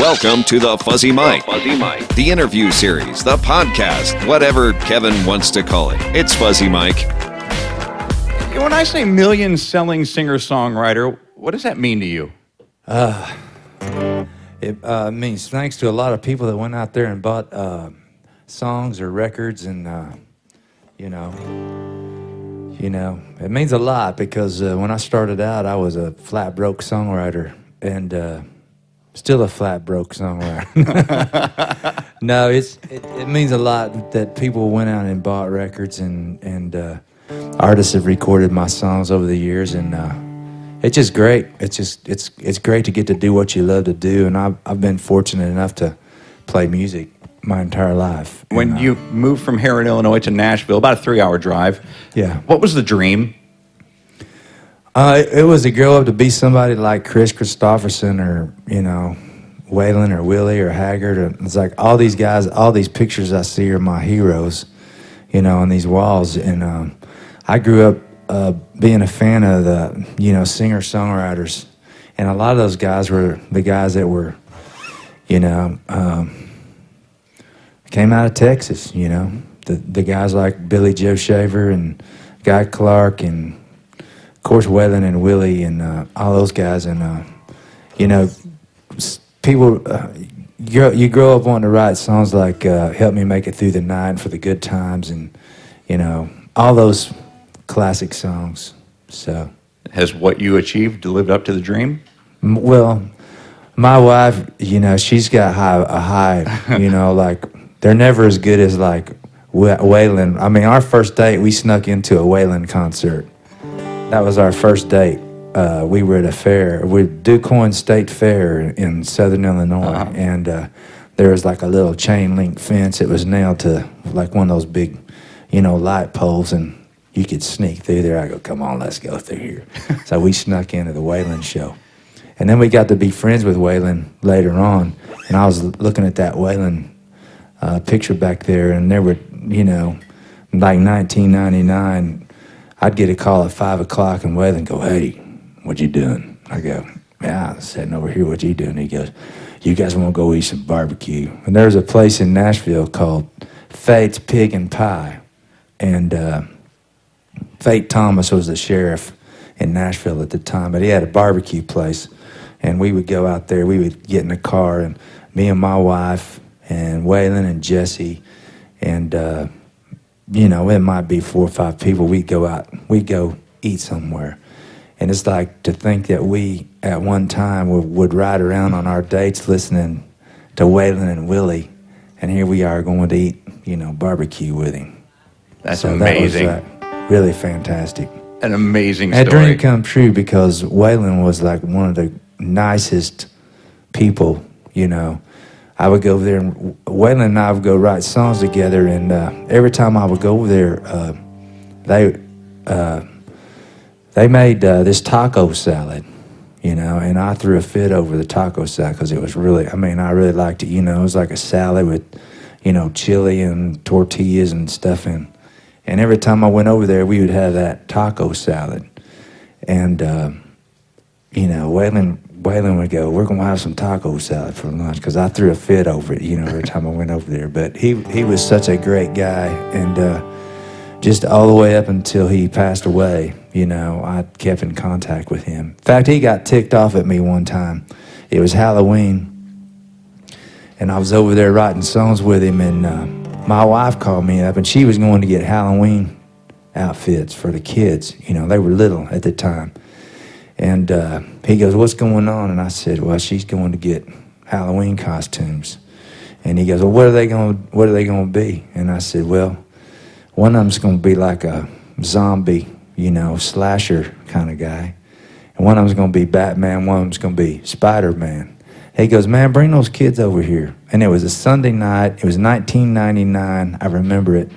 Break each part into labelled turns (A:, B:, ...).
A: Welcome to the Fuzzy Mike, Fuzzy Mike, the interview series, the podcast, whatever Kevin wants to call it. It's Fuzzy Mike.
B: When I say million selling singer songwriter, what does that mean to you?
C: It uh, means thanks to a lot of people that went out there and bought uh, songs or records, and uh, you know, you know, it means a lot because uh, when I started out, I was a flat broke songwriter, and uh, still a flat broke somewhere. no, it's it, it means a lot that people went out and bought records, and and uh, artists have recorded my songs over the years, and. Uh, it's just great. It's just it's it's great to get to do what you love to do, and I've I've been fortunate enough to play music my entire life.
B: When
C: And, uh,
B: you moved from here in Illinois to Nashville, about a three hour drive,
C: Yeah.
B: what was the dream?
C: Uh, it was to grow up to be somebody like Kris Kristofferson or you know Waylon or Willie or Haggard. Or, it's like all these guys, all these pictures I see are my heroes, you know, on these walls. And um, I grew up uh, being a fan of the you know singer songwriters, and a lot of those guys were the guys that were, you know. Um, came out of Texas, you know. The the guys like Billy Joe Shaver and Guy Clark and of course Waylon and Willie and uh, all those guys and uh, you know people uh, you, grow, up wanting to write songs like uh, "Help Me Make It Through the Night" and for the good times and you know all those classic songs. So
B: Has what you achieved lived up to the dream?
C: M- Well, my wife, you know, she's got high, a high, you know, like they're never as good as like Wa- Waylon. I mean, our first date, we snuck into a Waylon concert. That was our first date. Uh, we were at a fair, we DuQuoin State Fair in Southern Illinois, and uh, there was like a little chain link fence. It was nailed to like one of those big, you know, light poles, and you could sneak through there. I go, come on, let's go through here. so we snuck into the Waylon show. And then we got to be friends with Waylon later on. And I was looking at that Waylon uh, picture back there, and there were, you know, like 1999, I'd get a call at 5 o'clock, and Waylon go, hey, what you doing? I go, yeah, I'm sitting over here, what you doing? He goes, you guys want to go eat some barbecue? And there's a place in Nashville called Fate's Pig and Pie. And uh, Fate Thomas was the sheriff in Nashville at the time, but he had a barbecue place, and we would go out there. We would get in the car, and me and my wife and Waylon and Jesse, and uh, you know it might be four or five people. We'd go out. We'd go eat somewhere, and it's like to think that we at one time would, would ride around on our dates listening to Waylon and Willie, and here we are going to eat, you know, barbecue with him.
B: That's
C: So that was,
B: amazing.
C: uh, really fantastic.
B: An amazing
C: That
B: story.
C: dream come true because Waylon was like one of the nicest people, you know. I would go over there, and Waylon and I would go write songs together, and uh, every time I would go over there, uh, they uh, they made uh, this taco salad, you know, and I threw a fit over the taco salad because it was really, I mean, I really liked it, you know, it was like a salad with, you know, chili and tortillas and stuff in. And every time I went over there, we would have that taco salad. And, uh, you know, Waylon, Waylon would go, we're to have some taco salad for lunch because I threw a fit over it, you know, every time I went over there. But he, he was such a great guy. And uh, just all the way up until he passed away, you know, I kept in contact with him. In fact, he got ticked off at me one time. It was Halloween and I was over there writing songs with him, and uh, my wife called me up, and she was going to get Halloween outfits for the kids. You know, they were little at the time, and uh, he goes, "What's going on?" And I said, "Well, she's going to get Halloween costumes." And he goes, "Well, what are they going? to What are they going to be?" And I said, "Well, one of them's going to be like a zombie, you know, slasher kind of guy, and one of them's going to be Batman. One of them's going to be Spider Man." He goes, Man, bring those kids over here. And it was a Sunday night. It was 1999. I remember it.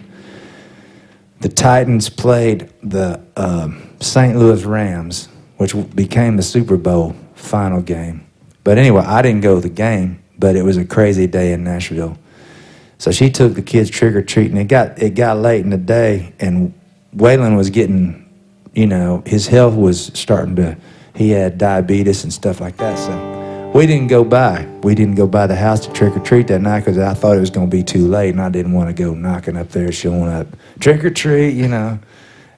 C: The Titans played the um, St. Louis Rams, which became the Super Bowl final game. But anyway, I didn't go to the game, but it was a crazy day in Nashville. So she took the kids trick or treating. It got it got late in the day, and Waylon was getting, you know, his health was starting to. He had diabetes and stuff like that. So we didn't go by. We didn't go by the house to trick or treat that night because I thought it was going to be too late, and I didn't want to go knocking up there, showing up trick or treat, you know.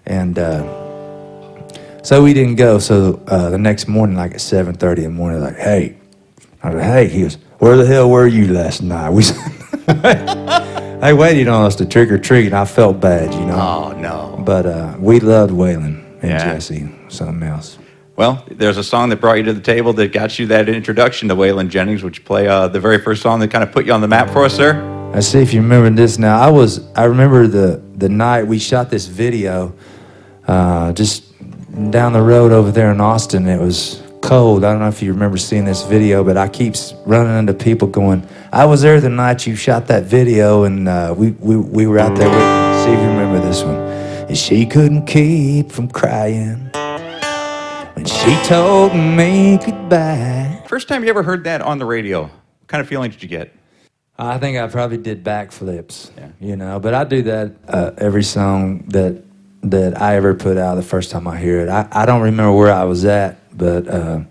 C: And uh, so we didn't go. So uh, the next morning, like at seven thirty in the morning, like, hey, I was like, hey, he goes, where the hell were you last night? We they waited on us to trick or treat, and I felt bad, you know.
B: Oh, no.
C: But uh, we loved Waylon and
B: Yeah.
C: Jesse, something else.
B: Well, there's a song that brought you to the table that got you that introduction to Waylon Jennings. Would you play uh, the very first song that kind of put you on the map for us, sir?
C: Let's see if you remember this now. I was I remember the the night we shot this video uh, just down the road over there in Austin. It was cold. I don't know if you remember seeing this video, but I keep running into people going, "I was there the night you shot that video," and uh, we, we we were out there. With, see if you remember this one. And she couldn't keep from crying when she told me goodbye.
B: First time you ever heard that on the radio, what kind of feeling did you get?
C: I think I probably did backflips.
B: Yeah.
C: You know, but I do that uh, every song that that I ever put out the first time I hear it. I, I don't remember where I was at, but uh,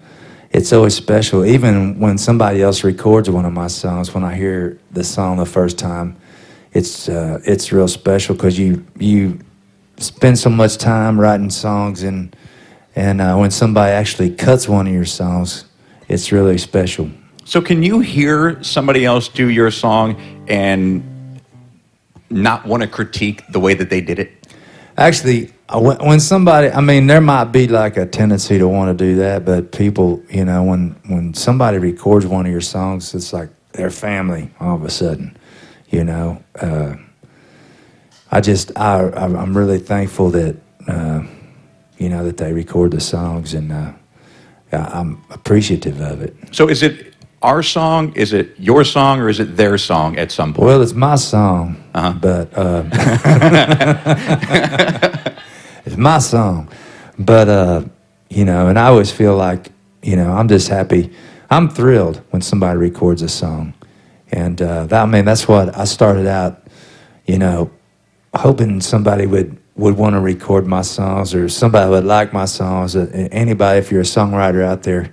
C: it's always special. Even when somebody else records one of my songs, when I hear the song the first time, it's uh, it's real special because you you spend so much time writing songs and and uh, when somebody actually cuts one of your songs, it's really special.
B: So, can you hear somebody else do your song and not want to critique the way that they did it?
C: Actually, when, somebody, I mean, there might be like a tendency to want to do that, but people, you know, when when somebody records one of your songs, it's like their family all of a sudden, you know. Uh, I just, I, I'm really thankful that, uh, you know, that they record the songs, and uh, I'm appreciative of it.
B: So, is it our song? Is it your song, or is it their song at some point?
C: Well, it's my song,
B: Uh-huh.
C: but uh, it's my song. But uh, you know, and I always feel like you know, I'm just happy. I'm thrilled when somebody records a song, and uh, that, I mean, that's what I started out. You know, hoping somebody would would want to record my songs or somebody would like my songs. Anybody, if you're a songwriter out there,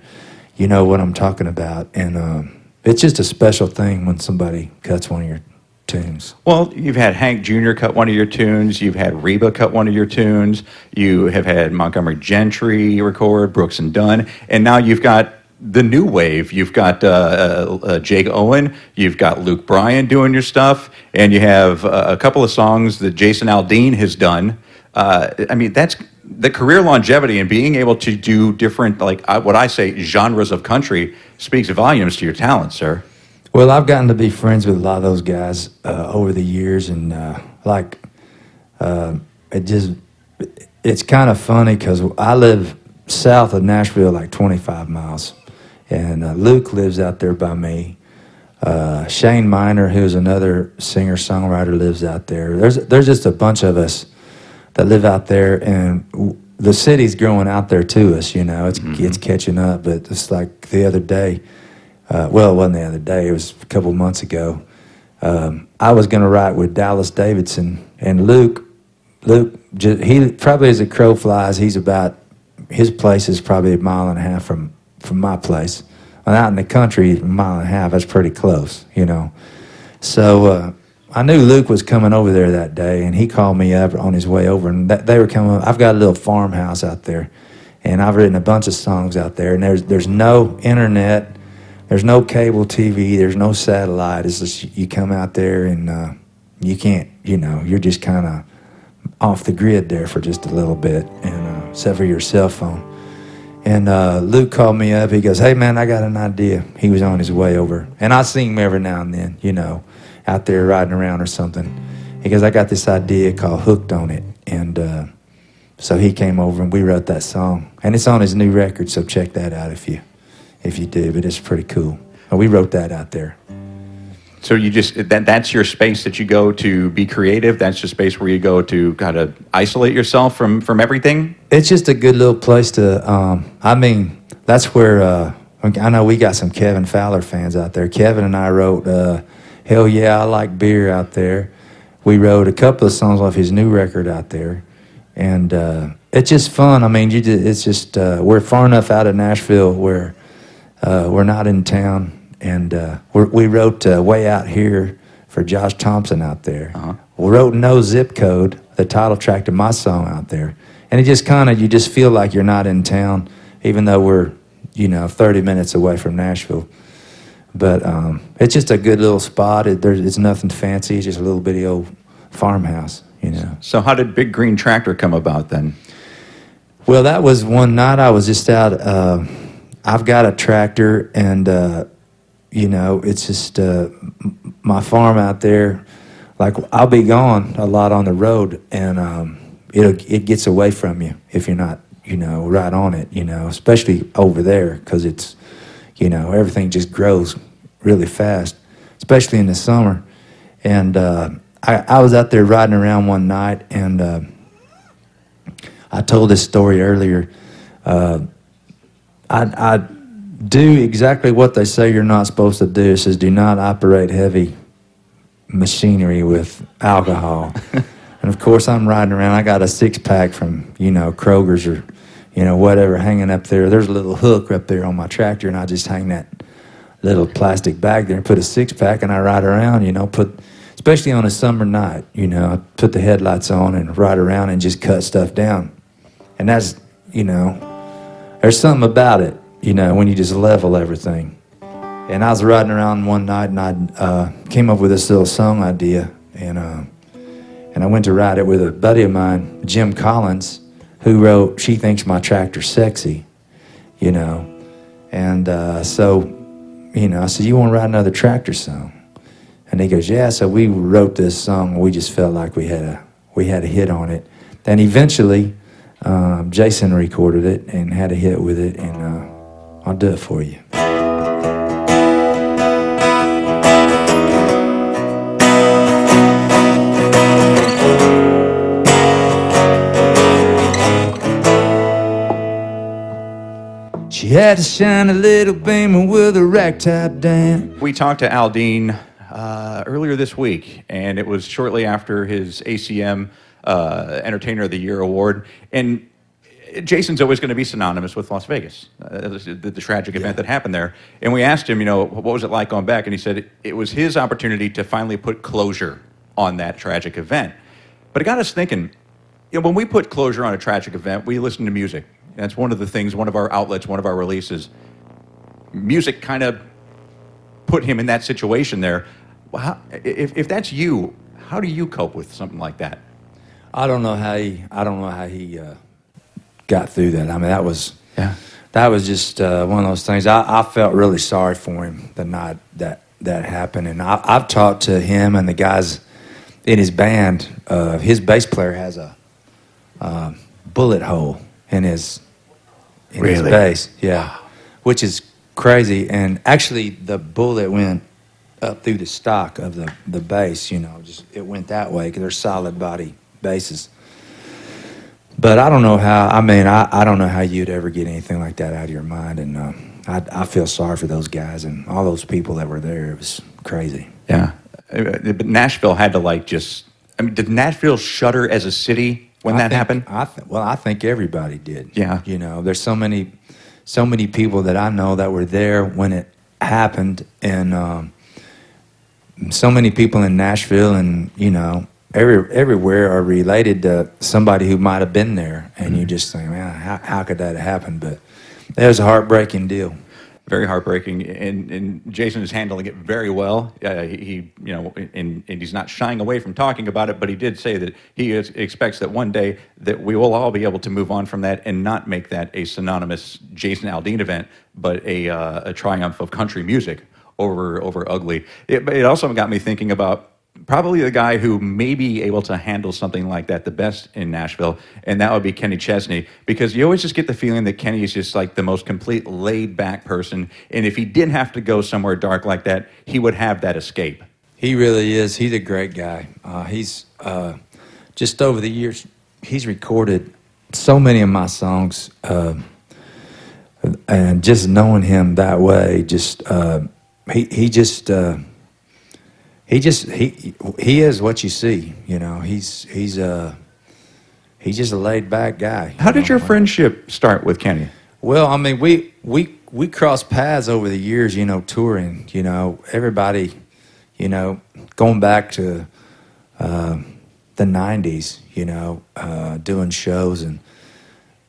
C: you know what I'm talking about, and um, it's just a special thing when somebody cuts one of your tunes.
B: Well, you've had Hank Jr. cut one of your tunes. You've had Reba cut one of your tunes. You have had Montgomery Gentry record, Brooks and Dunn, and now you've got the new wave. You've got uh, uh, uh, Jake Owen. You've got Luke Bryan doing your stuff, and you have uh, a couple of songs that Jason Aldean has done. Uh, I mean, that's the career longevity and being able to do different, like uh, what I say, genres of country speaks volumes to your talent, sir.
C: Well, I've gotten to be friends with a lot of those guys uh, over the years, and uh, like, uh, it just it's kind of funny because I live south of Nashville, like 25 miles, and uh, Luke lives out there by me. Uh, Shane Minor, who's another singer songwriter, lives out there. There's there's just a bunch of us that live out there, and w- the city's growing out there to us. You know, it's it's catching up. But it's like the other day. Uh, well, it wasn't the other day. It was a couple months ago. Um, I was going to write with Dallas Davidson and Luke. Luke, he probably as a crow flies, he's about his place is probably a mile and a half from from my place. And out in the country, a mile and a half. That's pretty close, you know. So uh, I knew Luke was coming over there that day, and he called me up on his way over, and that, they were coming. I've got a little farmhouse out there, and I've written a bunch of songs out there, and there's there's no internet, there's no cable TV, there's no satellite. It's just you come out there and uh, you can't, you know, you're just kind of off the grid there for just a little bit, and uh, except for your cell phone. And uh, Luke called me up. He goes, "Hey man, I got an idea." He was on his way over, and I see him every now and then, you know, out there riding around or something. He goes, "I got this idea called Hooked on It," and uh, so he came over and we wrote that song, and it's on his new record. So check that out if you if you do. But it's pretty cool. And we wrote that out there.
B: So you just that that's your space that you go to be creative. That's your space where you go to kind of isolate yourself from from everything.
C: It's just a good little place to. Um, I mean, that's where uh, I know we got some Kevin Fowler fans out there. Kevin and I wrote uh, "Hell Yeah, I Like Beer" out there. We wrote a couple of songs off his new record out there, and uh, it's just fun. I mean, you just, it's just uh, we're far enough out of Nashville where uh, we're not in town, and uh, we're, we wrote uh, "Way Out Here" for Josh Thompson out there.
B: Uh-huh.
C: We wrote "No Zip Code," the title track to my song out there, and it just kind of you just feel like you're not in town, even though we're you know 30 minutes away from Nashville. But um, it's just a good little spot. It, there's, it's nothing fancy. It's just a little bitty old farmhouse, you know.
B: So how did Big Green Tractor come about then?
C: Well, that was one night I was just out. Uh, I've got a tractor, and uh, you know, it's just uh, m- my farm out there. Like I'll be gone a lot on the road, and um, it it gets away from you if you're not, you know, right on it. You know, especially over there because it's, you know, everything just grows really fast, especially in the summer. And uh, I, I was out there riding around one night, and uh, I told this story earlier. Uh, I, I do exactly what they say you're not supposed to do. It says, do not operate heavy machinery with alcohol. and of course, I'm riding around. I got a six pack from, you know, Kroger's or, you know, whatever hanging up there. There's a little hook up there on my tractor, and I just hang that little plastic bag there and put a six pack, and I ride around, you know, put, especially on a summer night, you know, I put the headlights on and ride around and just cut stuff down. And that's, you know, there's something about it, you know, when you just level everything. And I was riding around one night and I uh, came up with this little song idea. And, uh, and I went to write it with a buddy of mine, Jim Collins, who wrote She Thinks My Tractor's Sexy, you know. And uh, so, you know, I said, You want to write another tractor song? And he goes, Yeah. So we wrote this song. We just felt like we had a, we had a hit on it. Then eventually, um, Jason recorded it and had a hit with it, and uh, I'll do it for you. Had to shine a little beamer with a rack top down.
B: We talked to Aldean uh, earlier this week, and it was shortly after his ACM uh, Entertainer of the Year award. And Jason's always going to be synonymous with Las Vegas, uh, the, the tragic event that happened there. And we asked him, you know, what was it like going back? And he said it, it was his opportunity to finally put closure on that tragic event. But it got us thinking, you know, when we put closure on a tragic event, we listen to music. That's one of the things, one of our outlets, one of our releases. Music kind of put him in that situation there. Well, how, if, if that's you, how do you cope with something like that?
C: I don't know how he. I don't know how he uh, got through that. I mean, that was
B: Yeah.
C: that was just uh, one of those things. I, I felt really sorry for him the night that that happened, and I, I've talked to him and the guys in his band. Uh, his bass player has a uh, bullet hole in his in his
B: Really?
C: bass, yeah, which is crazy. And actually, the bullet went up through the stock of the the bass. You know, just it went that way because they're solid body bases. But I don't know how. I mean, I, I don't know how you'd ever get anything like that out of your mind. And uh, I, I feel sorry for those guys and all those people that were there. It was crazy.
B: Yeah. But Nashville had to like just. I mean, did Nashville shudder as a city when
C: I
B: that
C: think-
B: happened?
C: I th- well, I think everybody did.
B: Yeah.
C: You know, there's so many, so many people that I know that were there when it happened, and um, so many people in Nashville, and you know, every everywhere are related to somebody who might have been there, and
B: Mm-hmm.
C: you just think, man, how, how could that happen? But it was a heartbreaking deal.
B: Very heartbreaking, and, and Jason is handling it very well. Uh, he, he, you know, and, and he's not shying away from talking about it. But he did say that he is, expects that one day that we will all be able to move on from that and not make that a synonymous Jason Aldean event, but a, uh, a triumph of country music over over ugly. It, it also got me thinking about probably the guy who may be able to handle something like that the best in Nashville, and that would be Kenny Chesney, because you always just get the feeling that Kenny is just like the most complete laid back person, and if he didn't have to go somewhere dark like that, he would have that escape.
C: He really is. He's a great guy. Uh, he's uh, just over the years, he's recorded so many of my songs, uh, and just knowing him that way, just uh, he he just uh, he just he he is what you see. You know, he's he's uh, he's just a laid back guy.
B: How
C: you
B: did
C: know?
B: your friendship start with Kenny?
C: Well, I mean, we we we crossed paths over the years, you know, touring. You know, everybody, you know, going back to uh, the '90s, you know, uh, doing shows and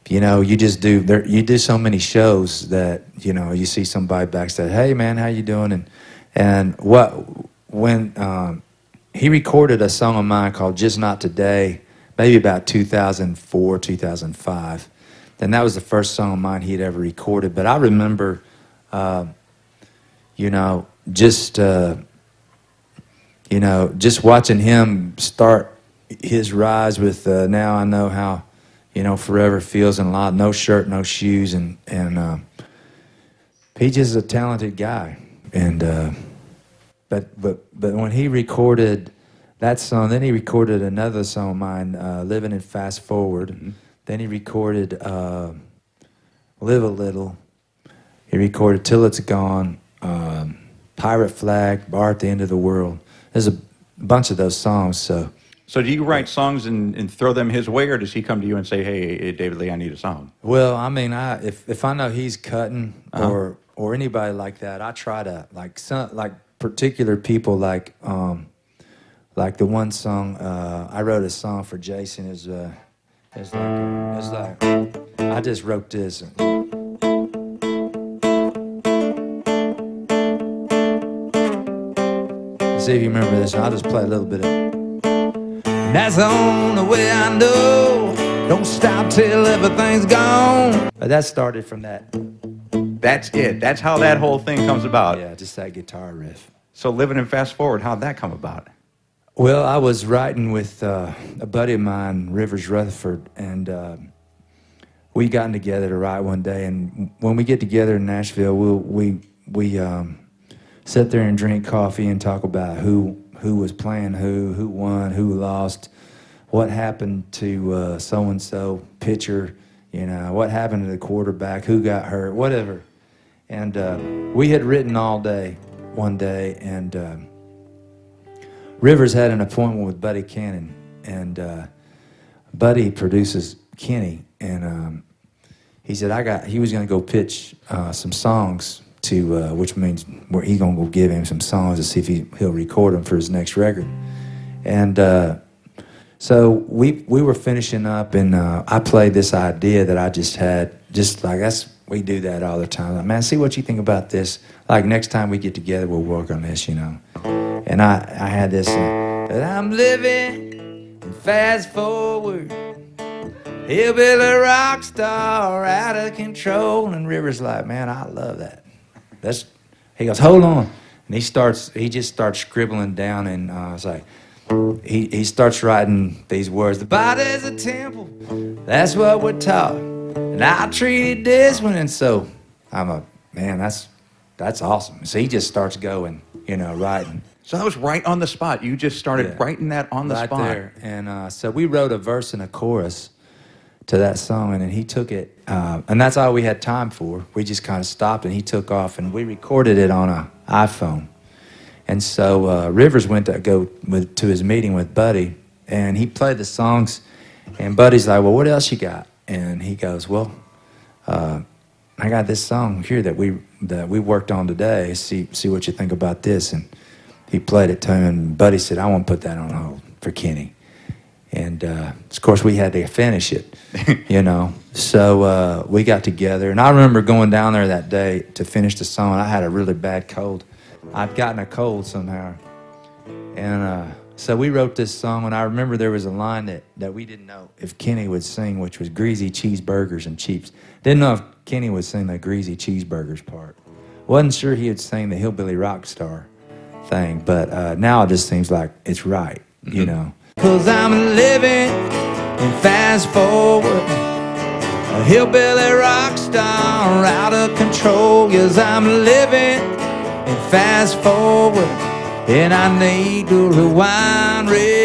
C: you know, you just do there. You do so many shows that you know you see somebody backstage. Hey, man, how you doing? And and what when um, he recorded a song of mine called "Just Not Today," maybe about 2004, 2005. And that was the first song of mine he'd ever recorded. But I remember, uh, you know, just uh, you know, just watching him start his rise with uh, "Now I Know How." you know, forever feels and a lot, no shirt, no shoes, and and uh, Peach is a talented guy, and uh, but but but when he recorded that song, then he recorded another song of mine, uh, "Living in Fast Forward." Mm-hmm. Then he recorded uh, "Live a Little." He recorded "Till It's Gone," um, "Pirate Flag," "Bar at the End of the World." There's a bunch of those songs, so.
B: So do you write songs and, and throw them his way, or does he come to you and say, "Hey, David Lee, I need a song"?
C: Well, I mean, I if if I know he's cutting uh-huh. or or anybody like that, I try to like some like particular people like um like the one song uh, I wrote a song for Jason is uh is like it's like I just wrote this. See if you remember this. I'll just play a little bit of it. That's the only way I know. Don't stop till everything's gone. But that started from that.
B: That's it. That's how that whole thing comes about.
C: Yeah, just that guitar riff.
B: So living in fast forward, how'd that come about?
C: Well, I was writing with uh, a buddy of mine, Rivers Rutherford, and uh, we gotten together to write one day. And when we get together in Nashville, we'll, we we um, sit there and drink coffee and talk about who who was playing who, who won, who lost, what happened to so and so pitcher, you know, what happened to the quarterback, who got hurt, whatever. And uh, we had written all day one day, and uh, Rivers had an appointment with Buddy Cannon, and uh, Buddy produces Kenny, and um, he said I got he was going to go pitch uh, some songs to uh, which means where he gonna go give him some songs to see if he, he'll record them for his next record. And uh, so we we were finishing up, and uh, I played this idea that I just had, just like that's we do that all the time. Like, man, see what you think about this. Like next time we get together, we'll work on this, you know. And I I had this uh, that I'm living fast forward. Hillbilly rock star out of control. And River's like, man, I love that. That's, he goes, hold on. And he starts, he just starts scribbling down and uh, was like, he, he starts writing these words. The body's a temple. That's what we're taught. And I treated this one. And so I'm a, man, that's, that's awesome. So he just starts going, you know, writing.
B: So that was right on the spot. You just started yeah. writing that on the
C: right
B: spot.
C: There. And uh, so we wrote a verse and a chorus to that song, and then he took it, uh, and that's all we had time for. We just kind of stopped, and he took off, and we recorded it on an iPhone. And so uh, Rivers went to go with, to his meeting with Buddy, and he played the songs, and Buddy's like, "Well, what else you got?" And he goes, "Well, uh, I got this song here that we that we worked on today. See see what you think about this." And he played it to him, and Buddy said, "I want to put that on hold for Kenny." and uh, of course we had to finish it you know so uh, we got together and i remember going down there that day to finish the song i had a really bad cold i'd gotten a cold somehow and uh, so we wrote this song and i remember there was a line that, that we didn't know if kenny would sing which was greasy cheeseburgers and cheeps didn't know if kenny would sing the greasy cheeseburgers part wasn't sure he would sing the hillbilly rock star thing but uh, now it just seems like it's right mm-hmm. you know Cause I'm living in fast forward. A hillbilly rock star out of control. Cause I'm living in fast forward. And I need to rewind real.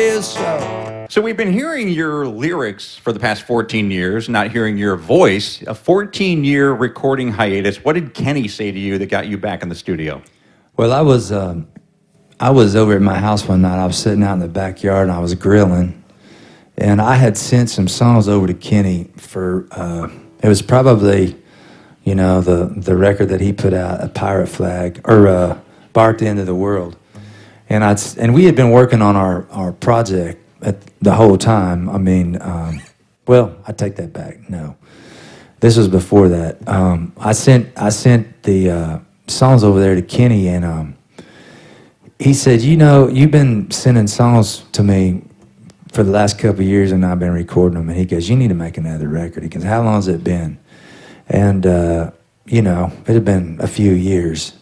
B: So we've been hearing your lyrics for the past 14 years, not hearing your voice. A 14 year recording hiatus. What did Kenny say to you that got you back in the studio?
C: Well, I was um, I was over at my house one night. I was sitting out in the backyard and I was grilling. And I had sent some songs over to Kenny for, uh, it was probably, you know, the the record that he put out, a pirate flag or uh, bar at the end of the world, and I and we had been working on our our project at the whole time. I mean, um, well, I take that back. No, this was before that. Um, I sent I sent the uh, songs over there to Kenny, and um, he said, "You know, you've been sending songs to me for the last couple of years, and I've been recording them." And he goes, "You need to make another record." He goes, "How long has it been?" And uh, you know, it had been a few years.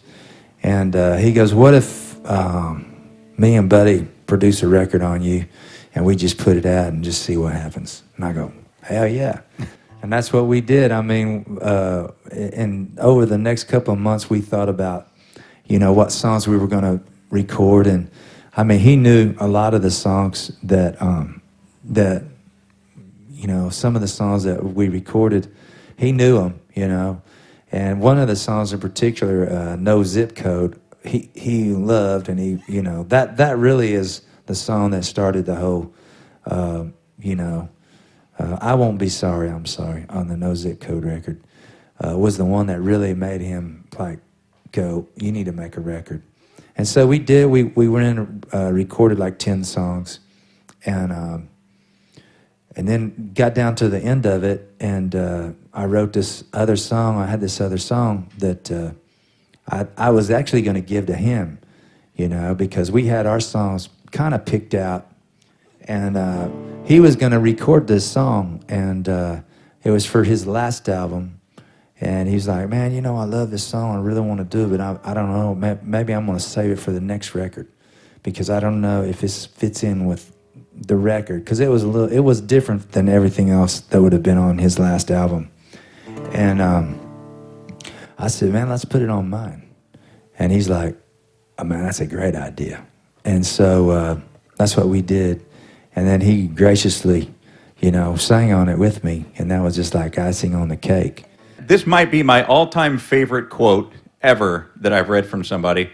C: And uh, he goes, "What if um, me and Buddy produce a record on you, and we just put it out and just see what happens?" And I go, "Hell yeah!" and that's what we did. I mean, uh, and over the next couple of months, we thought about, you know, what songs we were going to record, and I mean, he knew a lot of the songs that um, that you know, some of the songs that we recorded, he knew them, you know, and one of the songs in particular, uh, "No Zip Code," he he loved, and he, you know, that that really is the song that started the whole, uh, you know uh, I Won't Be Sorry, I'm Sorry, on the No Zip Code record, uh, was the one that really made him like go, you need to make a record. And so we did, we, we went in, uh, recorded like 10 songs, and, um, and then got down to the end of it, and uh, I wrote this other song. I had this other song that uh, I, I was actually going to give to him, you know, because we had our songs kind of picked out and uh, he was going to record this song, and uh, it was for his last album. And he's like, "Man, you know, I love this song. I really want to do it, but I, I don't know. Maybe I'm going to save it for the next record because I don't know if this fits in with the record because it was a little, it was different than everything else that would have been on his last album." And um, I said, "Man, let's put it on mine." And he's like, "Oh man, that's a great idea." And so uh, that's what we did and then he graciously, you know, sang on it with me, and that was just like icing on the cake.
B: This might be my all time favorite quote ever that I've read from somebody.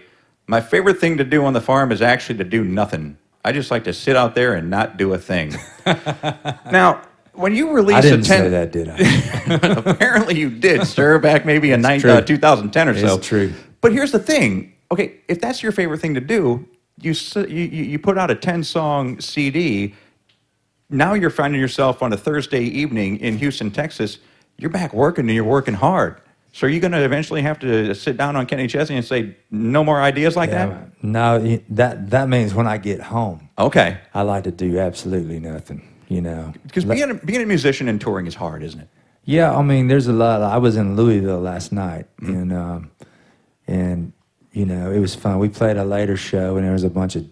B: My favorite thing to do on the farm is actually to do nothing. I just like to sit out there and not do a thing. now, when you release
C: I didn't
B: a 10
C: say that, did I?
B: apparently you did, sir, back maybe in nine, uh, 2010 or so.
C: It's true.
B: But here's the thing. Okay, if that's your favorite thing to do, you, you, you put out a 10 song CD. Now you're finding yourself on a Thursday evening in Houston, Texas. You're back working and you're working hard. So are you going to eventually have to sit down on Kenny Chesney and say, no more ideas like
C: Yeah,
B: that?
C: No, that that means when I get home,
B: Okay.
C: I like to do absolutely nothing. You know,
B: Because being a, being a musician and touring is hard, isn't it?
C: Yeah, I mean, there's a lot. I was in Louisville last night,
B: Mm-hmm.
C: and um, and you know, it was fun. We played a later show, and there was a bunch of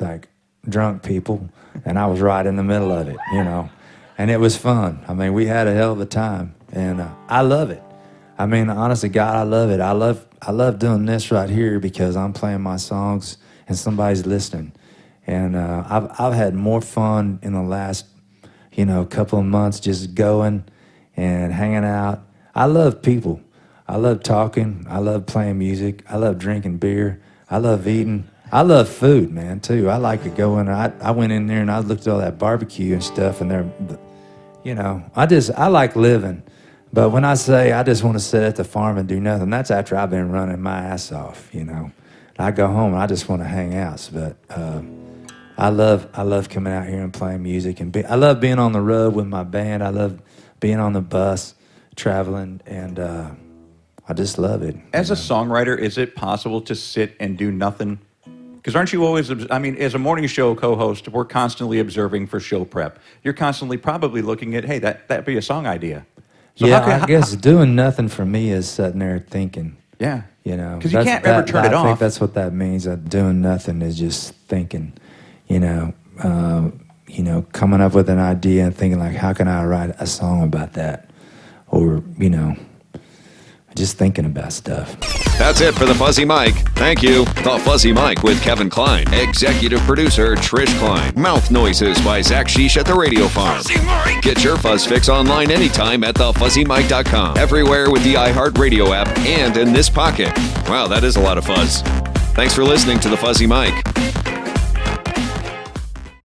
C: like drunk people, and I was right in the middle of it, you know, and it was fun. I mean, we had a hell of a time, and uh, I love it. I mean, honestly, God, I love it. I love I love doing this right here because I'm playing my songs and somebody's listening, and uh, I've I've had more fun in the last you know a couple of months just going and hanging out. I love people. I love talking. I love playing music. I love drinking beer. I love eating. I love food, man, too. I like to go in. I, I went in there and I looked at all that barbecue and stuff, and they're, you know, I just, I like living. But when I say I just want to sit at the farm and do nothing, that's after I've been running my ass off, you know. I go home and I just want to hang out. But uh, I love, I love coming out here and playing music, and be, I love being on the road with my band. I love being on the bus, traveling, and uh, I just love it.
B: As a songwriter, is it possible to sit and do nothing? Because aren't you always, I mean, as a morning show co host, we're constantly observing for show prep. You're constantly probably looking at, hey, that, that'd be a song idea. So
C: yeah, I guess doing nothing for me is sitting there thinking.
B: Yeah.
C: You know,
B: because you can't ever turn
C: that-
B: turn
C: I
B: it
C: think that's what that means. That doing nothing is just thinking. You know, um, you know, coming up with an idea and thinking like, how can I write a song about that, or you know, just thinking about stuff.
A: That's it for the Fuzzy Mike. Thank you. The Fuzzy Mike with Kevin Klein. Executive producer Trish Klein. Mouth noises by Zach Sheesh at the Radio Farm. Get your Fuzz fix online anytime at thefuzzyMike.com. Everywhere with the iHeartRadio app and in this pocket. Wow, that is a lot of fuzz. Thanks for listening to the Fuzzy Mike.